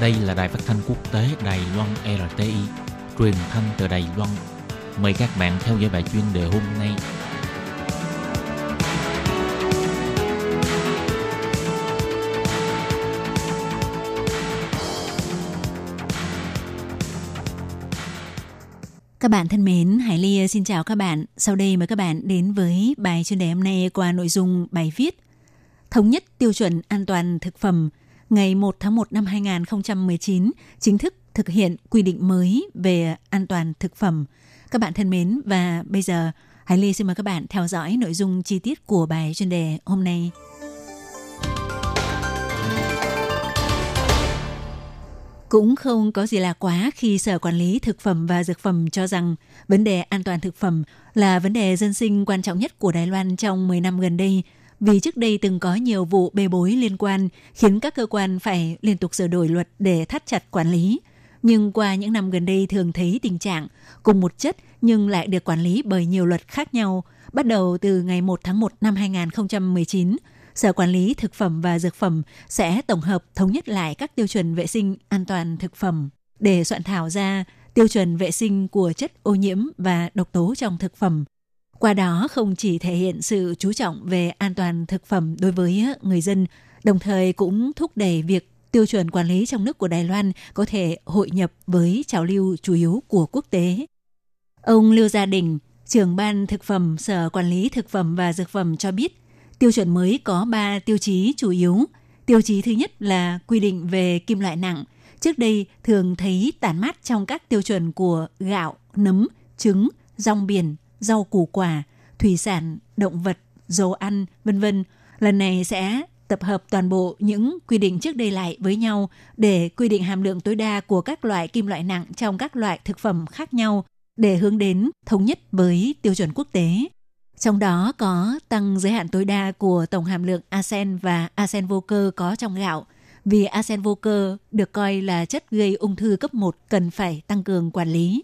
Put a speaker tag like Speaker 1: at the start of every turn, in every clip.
Speaker 1: Đây là đài phát thanh quốc tế Đài Loan RTI, truyền thanh từ Đài Loan. Mời các bạn theo dõi bài chuyên đề hôm nay.
Speaker 2: Các bạn thân mến, Hải Ly xin chào các bạn. Sau đây mời các bạn đến với bài chuyên đề hôm nay qua nội dung bài viết Thống nhất tiêu chuẩn an toàn thực phẩm ngày 1 tháng 1 năm 2019 chính thức thực hiện quy định mới về an toàn thực phẩm. Các bạn thân mến và bây giờ Hải Ly xin mời các bạn theo dõi nội dung chi tiết của bài chuyên đề hôm nay. Cũng không có gì là quá khi Sở Quản lý Thực phẩm và Dược phẩm cho rằng vấn đề an toàn thực phẩm là vấn đề dân sinh quan trọng nhất của Đài Loan trong 10 năm gần đây, vì trước đây từng có nhiều vụ bê bối liên quan khiến các cơ quan phải liên tục sửa đổi luật để thắt chặt quản lý. Nhưng qua những năm gần đây thường thấy tình trạng cùng một chất nhưng lại được quản lý bởi nhiều luật khác nhau. Bắt đầu từ ngày 1 tháng 1 năm 2019, Sở Quản lý Thực phẩm và Dược phẩm sẽ tổng hợp thống nhất lại các tiêu chuẩn vệ sinh an toàn thực phẩm để soạn thảo ra tiêu chuẩn vệ sinh của chất ô nhiễm và độc tố trong thực phẩm. Qua đó không chỉ thể hiện sự chú trọng về an toàn thực phẩm đối với người dân, đồng thời cũng thúc đẩy việc tiêu chuẩn quản lý trong nước của Đài Loan có thể hội nhập với trào lưu chủ yếu của quốc tế. Ông Lưu Gia Đình, trưởng ban thực phẩm Sở Quản lý Thực phẩm và Dược phẩm cho biết, Tiêu chuẩn mới có 3 tiêu chí chủ yếu. Tiêu chí thứ nhất là quy định về kim loại nặng. Trước đây thường thấy tản mát trong các tiêu chuẩn của gạo, nấm, trứng, rong biển, rau củ quả, thủy sản, động vật, dầu ăn, vân vân. Lần này sẽ tập hợp toàn bộ những quy định trước đây lại với nhau để quy định hàm lượng tối đa của các loại kim loại nặng trong các loại thực phẩm khác nhau để hướng đến thống nhất với tiêu chuẩn quốc tế. Trong đó có tăng giới hạn tối đa của tổng hàm lượng arsen và arsen vô cơ có trong gạo. Vì arsen vô cơ được coi là chất gây ung thư cấp 1 cần phải tăng cường quản lý.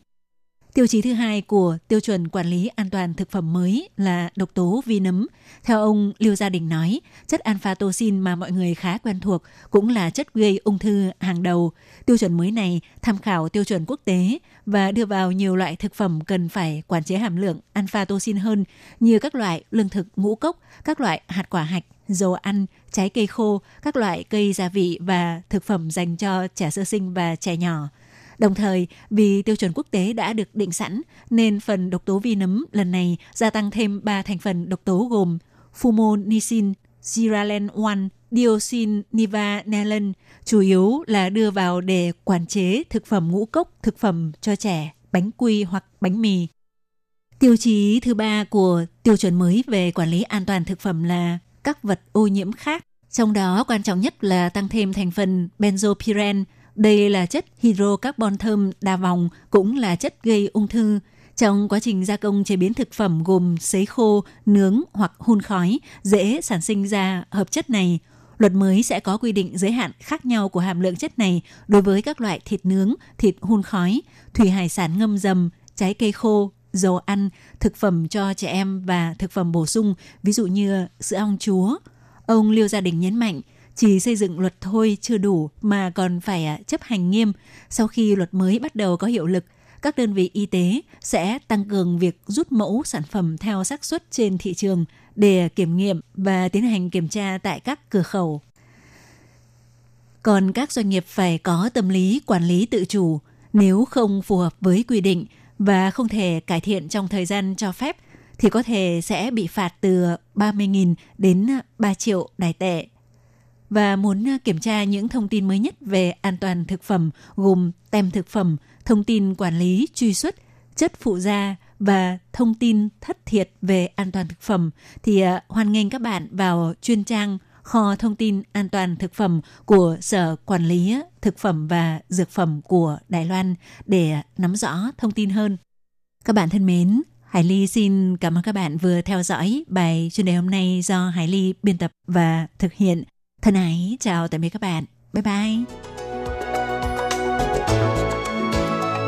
Speaker 2: Tiêu chí thứ hai của tiêu chuẩn quản lý an toàn thực phẩm mới là độc tố vi nấm. Theo ông Lưu Gia Đình nói, chất alpha toxin mà mọi người khá quen thuộc cũng là chất gây ung thư hàng đầu. Tiêu chuẩn mới này tham khảo tiêu chuẩn quốc tế và đưa vào nhiều loại thực phẩm cần phải quản chế hàm lượng alpha toxin hơn như các loại lương thực ngũ cốc, các loại hạt quả hạch, dầu ăn, trái cây khô, các loại cây gia vị và thực phẩm dành cho trẻ sơ sinh và trẻ nhỏ. Đồng thời, vì tiêu chuẩn quốc tế đã được định sẵn, nên phần độc tố vi nấm lần này gia tăng thêm 3 thành phần độc tố gồm fumonisin, Ziralen 1, dioxin nivanelin, chủ yếu là đưa vào để quản chế thực phẩm ngũ cốc, thực phẩm cho trẻ, bánh quy hoặc bánh mì. Tiêu chí thứ ba của tiêu chuẩn mới về quản lý an toàn thực phẩm là các vật ô nhiễm khác. Trong đó quan trọng nhất là tăng thêm thành phần benzopyren, đây là chất hydrocarbon thơm đa vòng, cũng là chất gây ung thư. Trong quá trình gia công chế biến thực phẩm gồm sấy khô, nướng hoặc hun khói, dễ sản sinh ra hợp chất này. Luật mới sẽ có quy định giới hạn khác nhau của hàm lượng chất này đối với các loại thịt nướng, thịt hun khói, thủy hải sản ngâm dầm, trái cây khô, dầu ăn, thực phẩm cho trẻ em và thực phẩm bổ sung, ví dụ như sữa ong chúa. Ông Liêu Gia Đình nhấn mạnh, chỉ xây dựng luật thôi chưa đủ mà còn phải à, chấp hành nghiêm. Sau khi luật mới bắt đầu có hiệu lực, các đơn vị y tế sẽ tăng cường việc rút mẫu sản phẩm theo xác suất trên thị trường để kiểm nghiệm và tiến hành kiểm tra tại các cửa khẩu. Còn các doanh nghiệp phải có tâm lý quản lý tự chủ, nếu không phù hợp với quy định và không thể cải thiện trong thời gian cho phép thì có thể sẽ bị phạt từ 30.000 đến 3 triệu đài tệ và muốn à, kiểm tra những thông tin mới nhất về an toàn thực phẩm gồm tem thực phẩm, thông tin quản lý, truy xuất, chất phụ gia và thông tin thất thiệt về an toàn thực phẩm thì à, hoan nghênh các bạn vào chuyên trang kho thông tin an toàn thực phẩm của Sở Quản lý Thực phẩm và Dược phẩm của Đài Loan để nắm rõ thông tin hơn. Các bạn thân mến, Hải Ly xin cảm ơn các bạn vừa theo dõi bài chuyên đề hôm nay do Hải Ly biên tập và thực hiện. Thân ái chào tạm biệt các bạn. Bye bye.